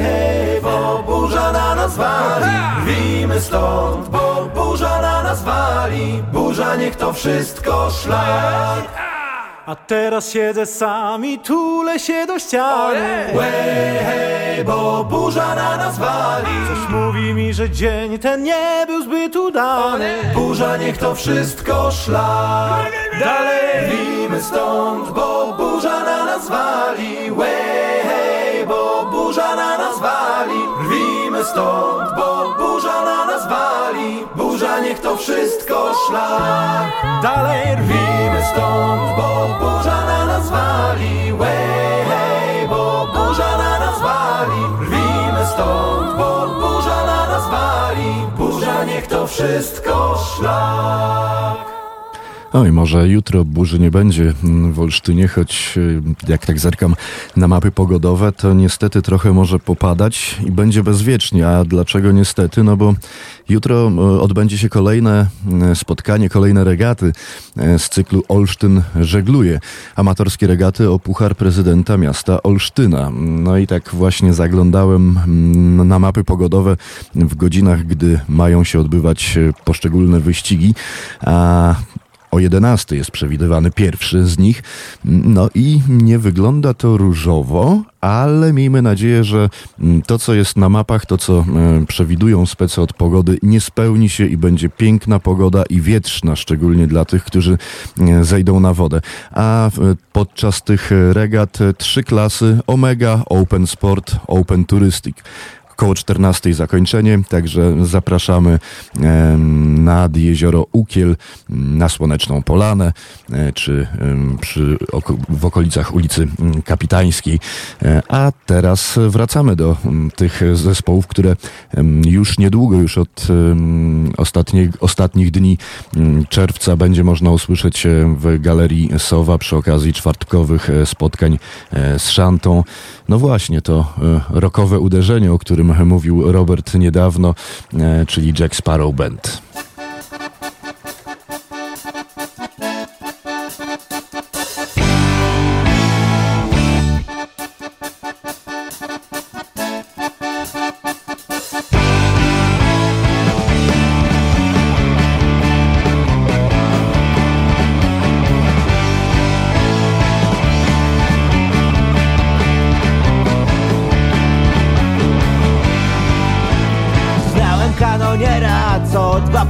hey, bo burza na nas wali Rwimy stąd, bo burza na nas wali Burza niech to wszystko szlak A teraz siedzę sam i tulę się do ściany. Way, hey, bo burza na nas wali. Coś mówi mi, że dzień ten nie był zbyt udany. Burza niech to wszystko szlak Dalej Rwimy stąd, bo burza na nas wali. Way, hey, bo burza na nas wali Rwimy stąd, bo burza na nas wali. Burza niech to wszystko szlak. Dalej Rwimy stąd, bo burza na nas wali. Way, hey, bo burza na nas wali. Rwimy stąd, bo burza na nas wali. Burza niech to wszystko szlak Oj, może jutro burzy nie będzie mm, w Olsztynie, choć y, jak tak zerkam na mapy pogodowe, to niestety trochę może popadać i będzie bezwiecznie. A dlaczego niestety? No bo jutro y, odbędzie się kolejne y, spotkanie, kolejne regaty z cyklu Olsztyn żegluje. Amatorskie regaty o Puchar Prezydenta Miasta Olsztyna. No i tak właśnie zaglądałem mm, na mapy pogodowe w godzinach, gdy mają się odbywać poszczególne wyścigi. A o 11 jest przewidywany pierwszy z nich. No i nie wygląda to różowo, ale miejmy nadzieję, że mm, to, co jest na mapach, to, co e, przewidują specy od pogody, nie spełni się i będzie piękna pogoda i wietrzna, szczególnie dla tych, którzy e, zejdą na wodę. A e, podczas tych regat trzy klasy Omega, Open Sport, Open Touristic koło 14 zakończenie, także zapraszamy nad jezioro Ukiel, na Słoneczną Polanę, e, czy przy, w okolicach ulicy Kapitańskiej. E, a teraz wracamy do tych zespołów, które już niedługo, już od ostatnich, ostatnich dni czerwca będzie można usłyszeć w Galerii Sowa przy okazji czwartkowych e, spotkań z Szantą. No właśnie, to rokowe uderzenie, o którym mówił Robert niedawno, e, czyli Jack Sparrow Band.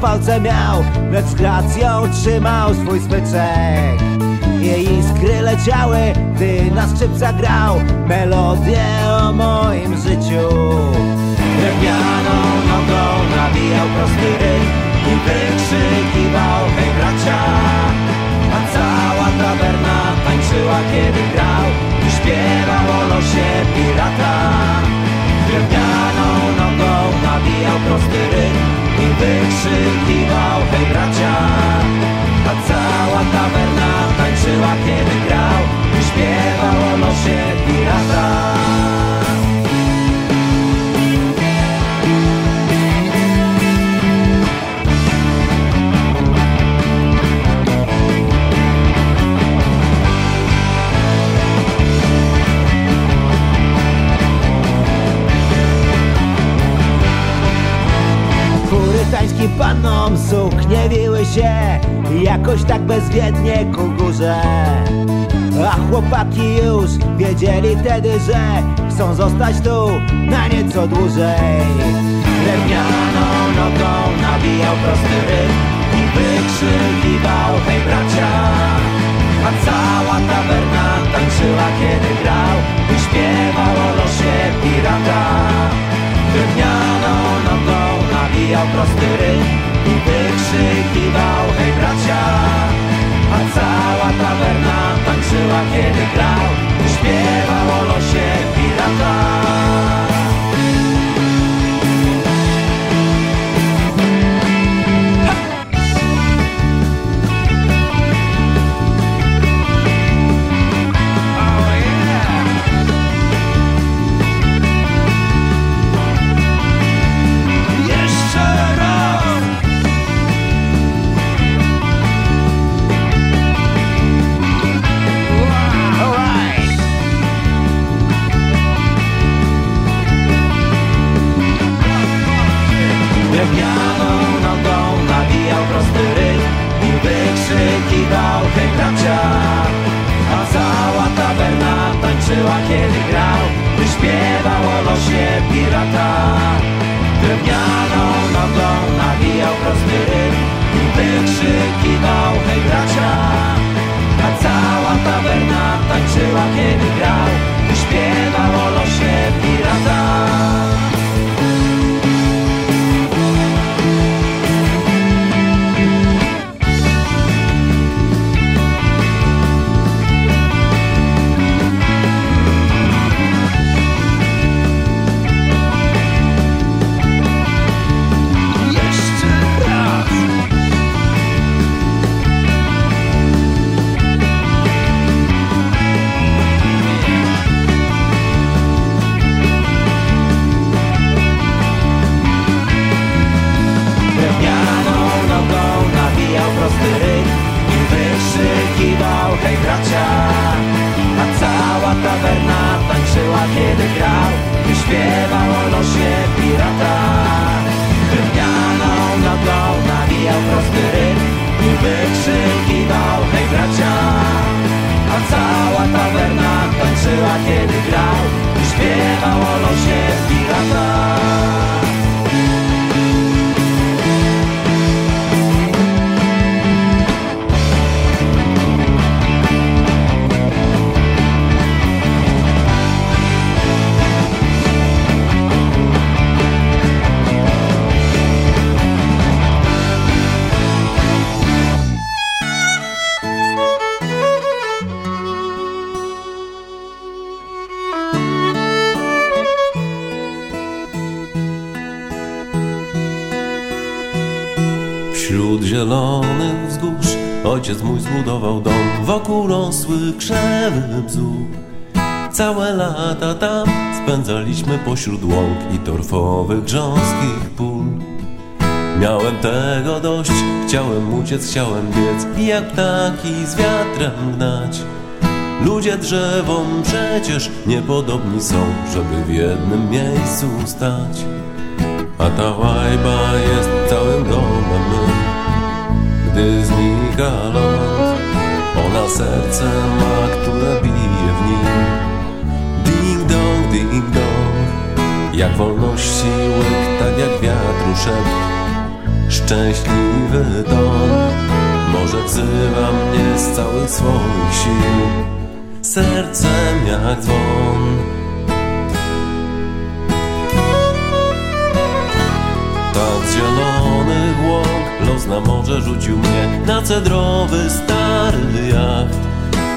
Palce miał, lecz gracją trzymał swój smyczek. Jej iskry leciały, gdy na skrzypca grał melodię o moim życiu. Drewnianą nogą nabijał prosty rytm i wykrzykiwał hej bracia. A cała tawerna tańczyła kiedy grał i śpiewał o losie pirata. Drewnianą nabijał prosty rytm i wykrzykiwał hej bracia! A cała tawerna tańczyła kiedy grał I śpiewał o losie pirata Tańskim panom suknie wiły się. Jakoś tak bezwiednie ku górze. A chłopaki już wiedzieli wtedy, że Chcą zostać tu na nieco dłużej. Drewnianą nogą nabijał prosty rytm I wykrzykiwał hej bracia. A cała tawerna tańczyła kiedy grał I śpiewał o losie pirata. Drewnianą nabijał prosty rytm i wykrzykiwał hej bracia! A cała tawerna tańczyła kiedy grał. Śpiewał o losie pirata Drewnianą nogą nawijał prosty rytm I wykrzykiwał hej bracia. A cała tawerna tańczyła kiedy grał Wyśpiewał o zbudował dom. Wokół rosły krzewy bzór Całe lata tam spędzaliśmy pośród łąk i torfowych grząskich pól. Miałem tego dość, chciałem uciec, chciałem biec I jak ptaki z wiatrem gnać. Ludzie drzewom przecież niepodobni są, żeby w jednym miejscu stać. A ta łajba jest całym domem Gdy znika los Ona serce ma, które bije w nim. Ding dong, ding dong. Jak wolności łyk, tak jak wiatru szept Szczęśliwy ton Może wzywa mnie z całych swoich sił. Sercem jak dzwon. Tak z zielonych los na morze rzucił mnie Na cedrowy stary jacht.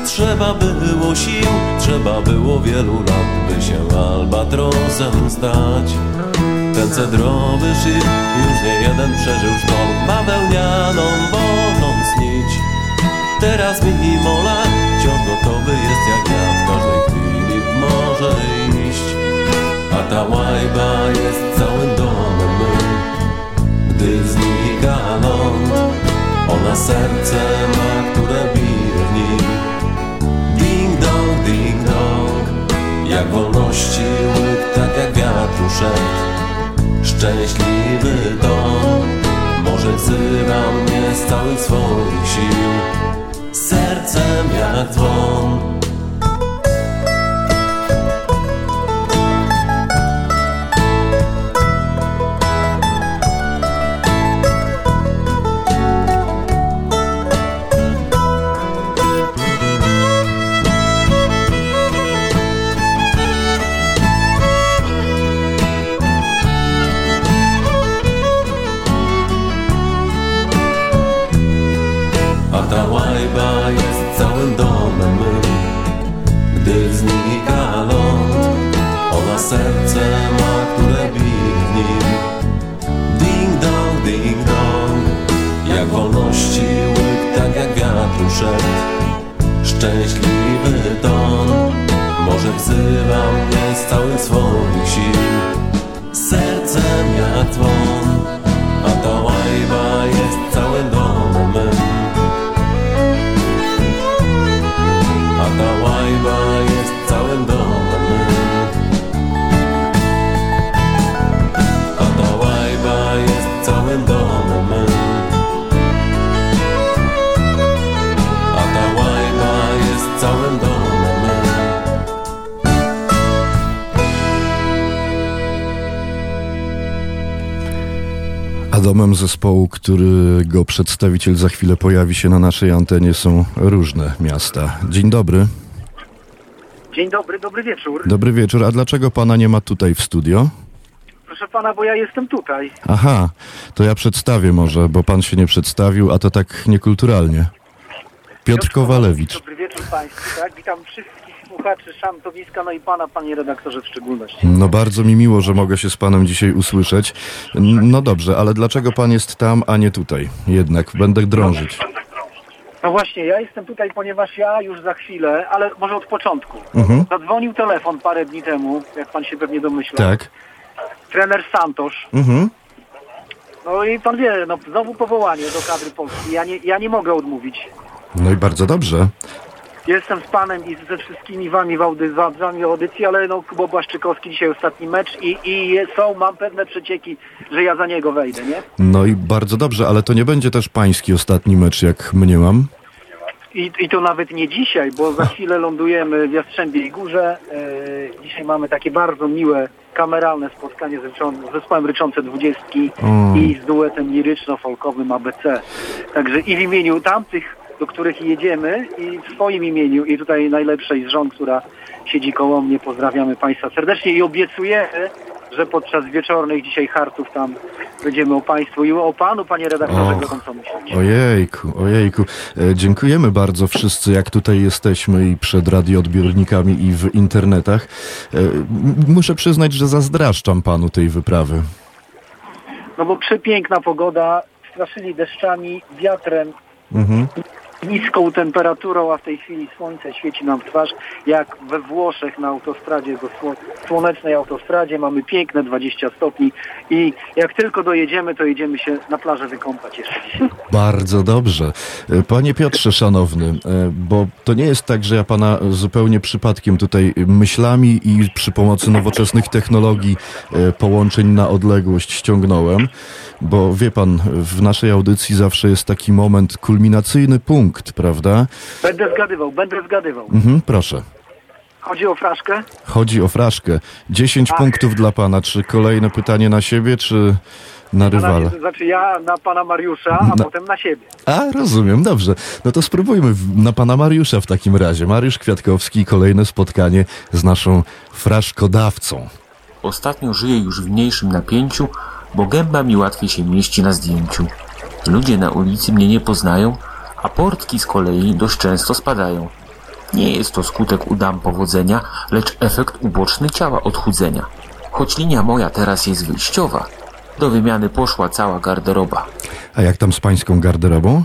Trzeba było sił, trzeba było wielu lat By się albatrosem stać. Ten cedrowy szyb już nie jeden przeżył sztorm Bawełnianą wolną snić. Teraz mimo lat wciąż gotowy jest jak ja W każdej chwili w morze iść. A ta łajba jest całym domem Gdy znika ląd Ona serce ma, które bije w nim. Ding dong, ding dong Jak wolności łyk, tak jak wiatru szept Szczęśliwy dom Może wzywa mnie z całych swoich sił. Sercem jak dzwon zespołu, którego przedstawiciel za chwilę pojawi się na naszej antenie są różne miasta. Dzień dobry. Dzień dobry, dobry wieczór. Dobry wieczór. A dlaczego pana nie ma tutaj w studio? Proszę pana, bo ja jestem tutaj. Aha, to ja przedstawię może, bo pan się nie przedstawił, a to tak niekulturalnie. Piotr Kowalewicz. Dobry wieczór Państwu, tak? Witam wszystkich słuchaczy Szantowiska, no i pana, panie redaktorze w szczególności. No bardzo mi miło, że mogę się z panem dzisiaj usłyszeć. No dobrze, ale dlaczego pan jest tam, a nie tutaj? Jednak będę drążyć. No właśnie, ja jestem tutaj, ponieważ ja już za chwilę, ale może od początku. Mhm. Zadzwonił telefon parę dni temu, jak pan się pewnie domyśla. Tak. Trener Santosz. Mhm. No i pan wie, no znowu powołanie do kadry Polski. Ja nie, ja nie mogę odmówić. No i bardzo dobrze. Jestem z panem i ze wszystkimi wami w, audy, w wami w audycji, ale no Kubo Błaszczykowski dzisiaj ostatni mecz i, i są, mam pewne przecieki, że ja za niego wejdę, nie? No i bardzo dobrze, ale to nie będzie też pański ostatni mecz, jak mniemam. I, I to nawet nie dzisiaj, bo za chwilę lądujemy w Jastrzębiej Górze. E, dzisiaj mamy takie bardzo miłe, kameralne spotkanie z, zespołem Ryczące Dwudziestki O. i z duetem liryczno-folkowym ABC. Także i w imieniu tamtych, do których jedziemy i w swoim imieniu i tutaj najlepszej z żon, która siedzi koło mnie, pozdrawiamy Państwa serdecznie i obiecujemy, że podczas wieczornych dzisiaj hartów tam będziemy o Państwu i o Panu, Panie redaktorze, Och. gorąco myśleć. Ojejku, ojejku. E, Dziękujemy bardzo wszyscy, jak tutaj jesteśmy i przed radioodbiornikami i w internetach. E, Muszę przyznać, że zazdraszczam panu tej wyprawy. No bo przepiękna pogoda, straszyli deszczami, wiatrem, Mhm. Niską temperaturą, a w tej chwili słońce świeci nam w twarz, jak we Włoszech na autostradzie, sło- słonecznej autostradzie, mamy piękne 20 stopni i jak tylko dojedziemy, to jedziemy się na plażę wykąpać jeszcze dzisiaj. Bardzo dobrze. E, Panie Piotrze, szanowny, e, bo to nie jest tak, że ja pana zupełnie przypadkiem tutaj myślami i przy pomocy nowoczesnych technologii e, połączeń na odległość ściągnąłem, bo wie pan, w naszej audycji zawsze jest taki moment, kulminacyjny punkt, prawda? Będę zgadywał, będę zgadywał. Mhm, proszę. Chodzi o fraszkę? Chodzi o fraszkę. 10 Ach. punktów dla pana. Czy kolejne pytanie na siebie, czy na rywala? Na, znaczy ja na pana Mariusza, a Na- potem na siebie. A, rozumiem, dobrze. No to spróbujmy w- na pana Mariusza w takim razie. Mariusz Kwiatkowski, kolejne spotkanie z naszą fraszkodawcą. Ostatnio żyję już w mniejszym napięciu, bo gęba mi łatwiej się mieści na zdjęciu. Ludzie na ulicy mnie nie poznają, a portki z kolei dość często spadają. Nie jest to skutek udam powodzenia, lecz efekt uboczny ciała odchudzenia. Choć linia moja teraz jest wyjściowa, do wymiany poszła cała garderoba. A jak tam z pańską garderobą?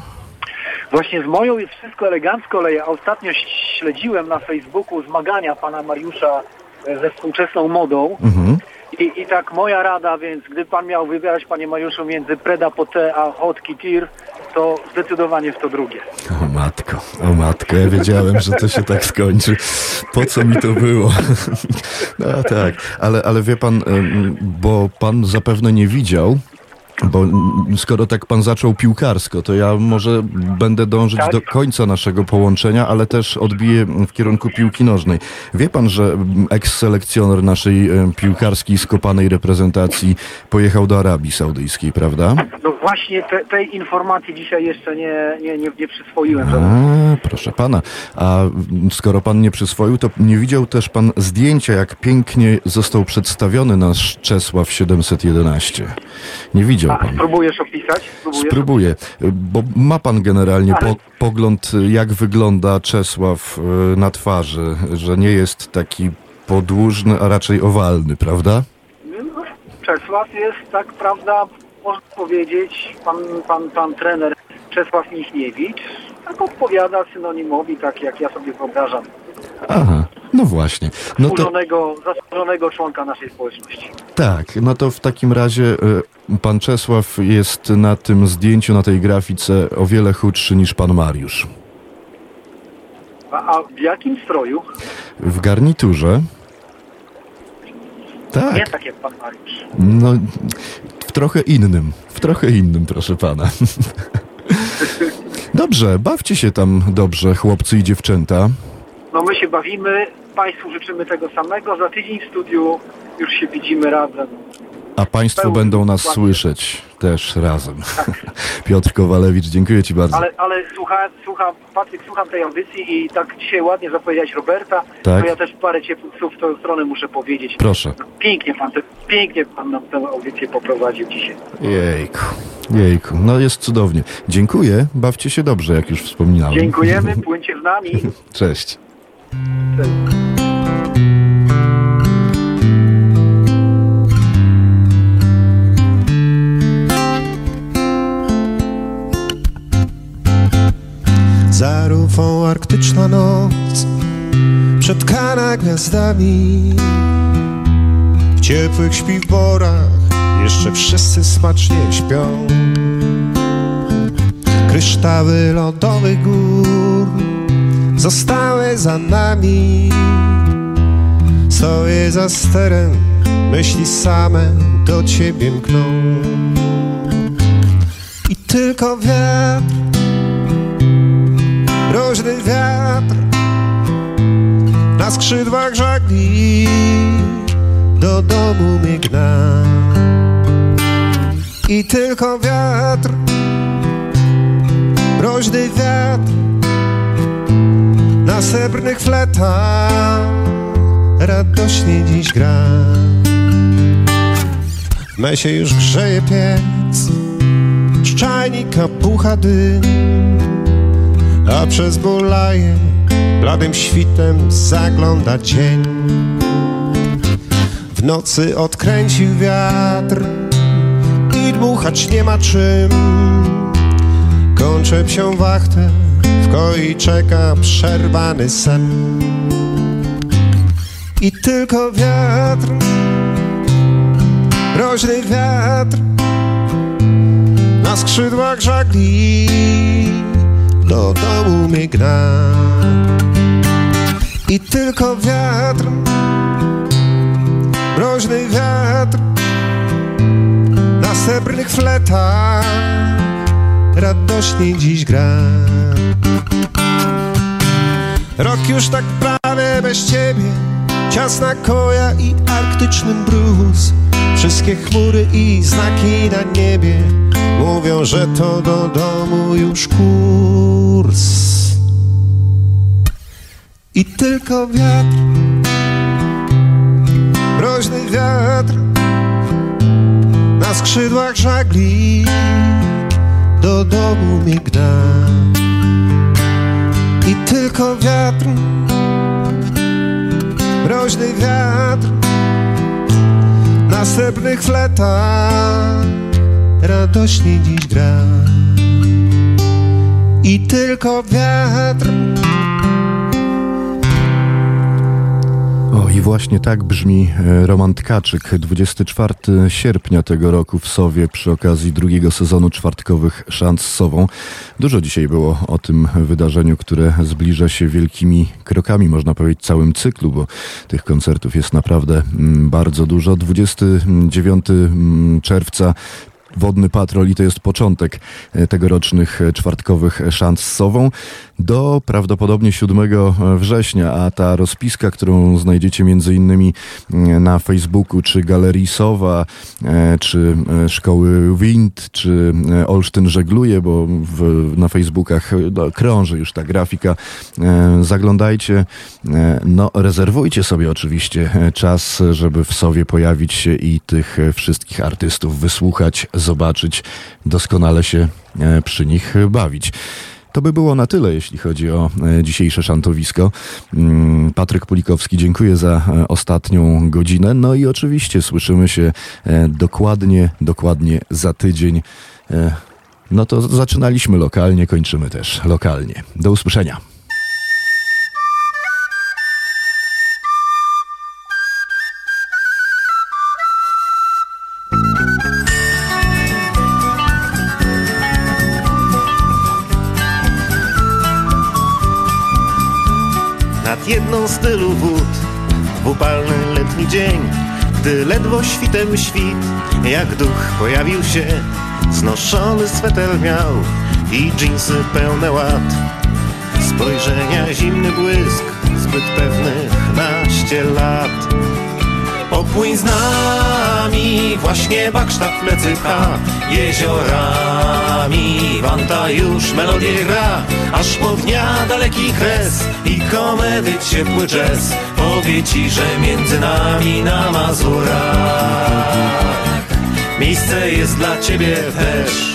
Właśnie z moją jest wszystko elegancko, ale ja ostatnio śledziłem na Facebooku zmagania pana Mariusza e, ze współczesną modą. Mhm. I, I tak moja rada, więc gdy pan miał wybierać, panie Mariuszu, między Preda Pote a Hot Tir, to zdecydowanie w to drugie. O matko, o matko, ja wiedziałem, że to się tak skończy. Po co mi to było? No tak, ale, ale wie pan, bo pan zapewne nie widział, bo skoro tak pan zaczął piłkarsko, to ja może będę dążyć Tak. do końca naszego połączenia, ale też odbiję w kierunku piłki nożnej. Wie pan, że eks-selekcjoner naszej em, piłkarskiej skopanej reprezentacji pojechał do Arabii Saudyjskiej, prawda? No właśnie te, tej informacji dzisiaj jeszcze nie, nie, nie, nie przyswoiłem. A, proszę pana. A skoro pan nie przyswoił, to nie widział też pan zdjęcia, jak pięknie został przedstawiony nasz Czesław 711. Nie widział Pan. spróbujesz opisać? Spróbujesz? Spróbuję, bo ma pan generalnie po, pogląd, jak wygląda Czesław e, na twarzy, że nie jest taki podłużny, a raczej owalny, prawda? Czesław jest, tak prawda, można powiedzieć, pan, pan, pan trener Czesław Michniewicz tak odpowiada synonimowi, tak jak ja sobie wyobrażam, Aha, no właśnie. No to zasłużonego, zasłużonego członka naszej społeczności. tak, no to w takim razie e, pan Czesław jest na tym zdjęciu, na tej grafice o wiele chudszy niż pan Mariusz. A, a w jakim stroju? W garniturze? Tak. Nie tak jak pan Mariusz. No, w trochę innym, w trochę innym, proszę pana. Dobrze, bawcie się tam dobrze, chłopcy i dziewczęta. No my się bawimy, Państwu życzymy tego samego. Za tydzień w studiu już się widzimy razem. A państwo Pełny będą nas słyszeć też razem. Piotr Kowalewicz, dziękuję ci bardzo. Ale, ale słucha, słucham, Patryk, słucham tej audycji i tak dzisiaj ładnie zapowiedziałeś Roberta, Tak. to ja też parę ciepłych słów w tą stronę muszę powiedzieć. Proszę. Pięknie pan, te, pięknie pan nam tę audycję poprowadził dzisiaj. Jejku, jejku, no jest cudownie. Dziękuję, bawcie się dobrze, jak już wspominałem. Dziękujemy, płyńcie z nami. Cześć. Za rufą arktyczna noc Przetkana gwiazdami. W ciepłych śpiworach Jeszcze wszyscy smacznie śpią. Kryształy lodowych gór zostały za nami. Stoję za sterem, myśli same do ciebie mkną. I tylko wiatr, mroźny wiatr na skrzydłach żagli do domu mnie gna. I tylko wiatr, mroźny wiatr na srebrnych fletach radośnie dziś gra. W mesie już grzeje piec, z czajnika pucha dym, a przez bulaje bladym świtem zagląda dzień. W nocy odkręcił wiatr i dmuchać nie ma czym. Kończę psią wachtę, w koi czeka przerwany sen. I tylko wiatr, mroźny wiatr na skrzydłach żagli do domu mnie gna. I tylko wiatr, mroźny wiatr na srebrnych fletach radośnie dziś gra. Rok już tak prawie bez ciebie, ciasna koja i arktyczny mróz. Wszystkie chmury i znaki na niebie mówią, że to do domu już kurs. I tylko wiatr, mroźny wiatr na skrzydłach żagli do domu mnie gna. I tylko wiatr, mroźny wiatr na srebrnych fletach radośnie dziś gra. I tylko wiatr. O, i właśnie tak brzmi e, Roman Tkaczyk. 24 sierpnia tego roku w Sowie przy okazji drugiego sezonu czwartkowych Szans z Sową. Dużo dzisiaj było o tym wydarzeniu, które zbliża się wielkimi krokami, można powiedzieć, całym cyklu, bo tych koncertów jest naprawdę mm, bardzo dużo. 29 mm, czerwca Wodny Patrol i to jest początek e, tegorocznych e, czwartkowych szans z Sową do prawdopodobnie 7 września, a ta rozpiska, którą znajdziecie między innymi na Facebooku, czy Galerii Sowa, e, czy Szkoły Wind, czy Olsztyn Żegluje, bo w, na Facebookach no, krąży już ta grafika. Zaglądajcie, no rezerwujcie sobie oczywiście czas, żeby w Sowie pojawić się i tych wszystkich artystów wysłuchać, zobaczyć, doskonale się przy nich bawić. To by było na tyle, jeśli chodzi o dzisiejsze szantowisko. Mm, Patryk Pulikowski, dziękuję za ostatnią godzinę. No i oczywiście słyszymy się dokładnie, dokładnie za tydzień. No to zaczynaliśmy lokalnie, kończymy też lokalnie. Do usłyszenia. Jedną z tylu wód w upalny letni dzień, gdy ledwo świtem świt, jak duch pojawił się, znoszony sweter miał i dżinsy pełne łat. Spojrzenia zimny błysk, zbyt pewnych naście lat. Popłyń z nami, właśnie Baksztat w plecy pcha. Jeziorami, Wanta już melodię gra. Aż po dnia daleki kres i komedy ciepły jazz. Powie ci, że między nami na Mazurach Miejsce jest dla ciebie też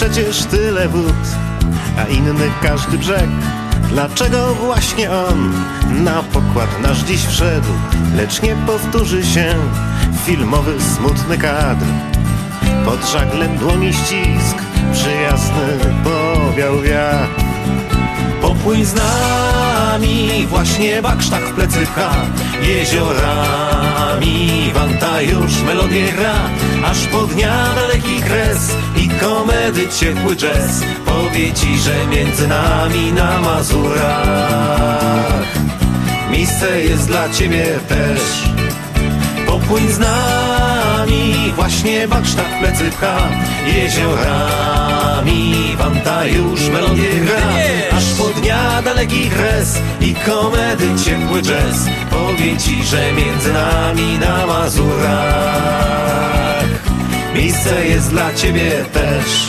przecież tyle wód, a inny każdy brzeg. Dlaczego właśnie on na pokład nasz dziś wszedł, lecz nie powtórzy się filmowy smutny kadr. Pod żaglem dłoni ścisk, przyjazny powiat wiał wiatr. Popłyń z nami, właśnie Baksztach w plecy pcha. Jeziorami, wanta już melodię gra. Aż po dnia daleki kres i komedy ciepły jazz. Powie ci, że między nami na Mazurach Miejsce jest dla ciebie też. Popłyń z nami, właśnie Baksztach w plecy pcha. Jeziorami, wanta już melodię gra. Aż po dnia daleki kres i komedy ciepły jazz. Powie ci, że między nami na Mazurach Miejsce jest dla ciebie też